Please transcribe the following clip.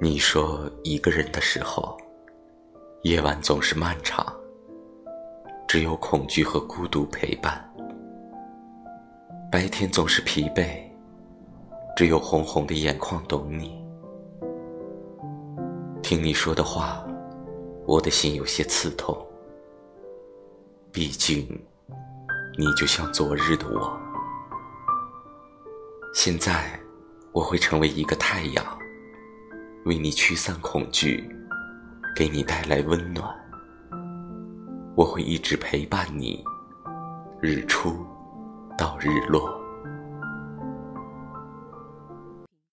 你说一个人的时候，夜晚总是漫长，只有恐惧和孤独陪伴；白天总是疲惫，只有红红的眼眶懂你。听你说的话，我的心有些刺痛。毕竟，你就像昨日的我。现在，我会成为一个太阳。为你驱散恐惧，给你带来温暖。我会一直陪伴你，日出到日落。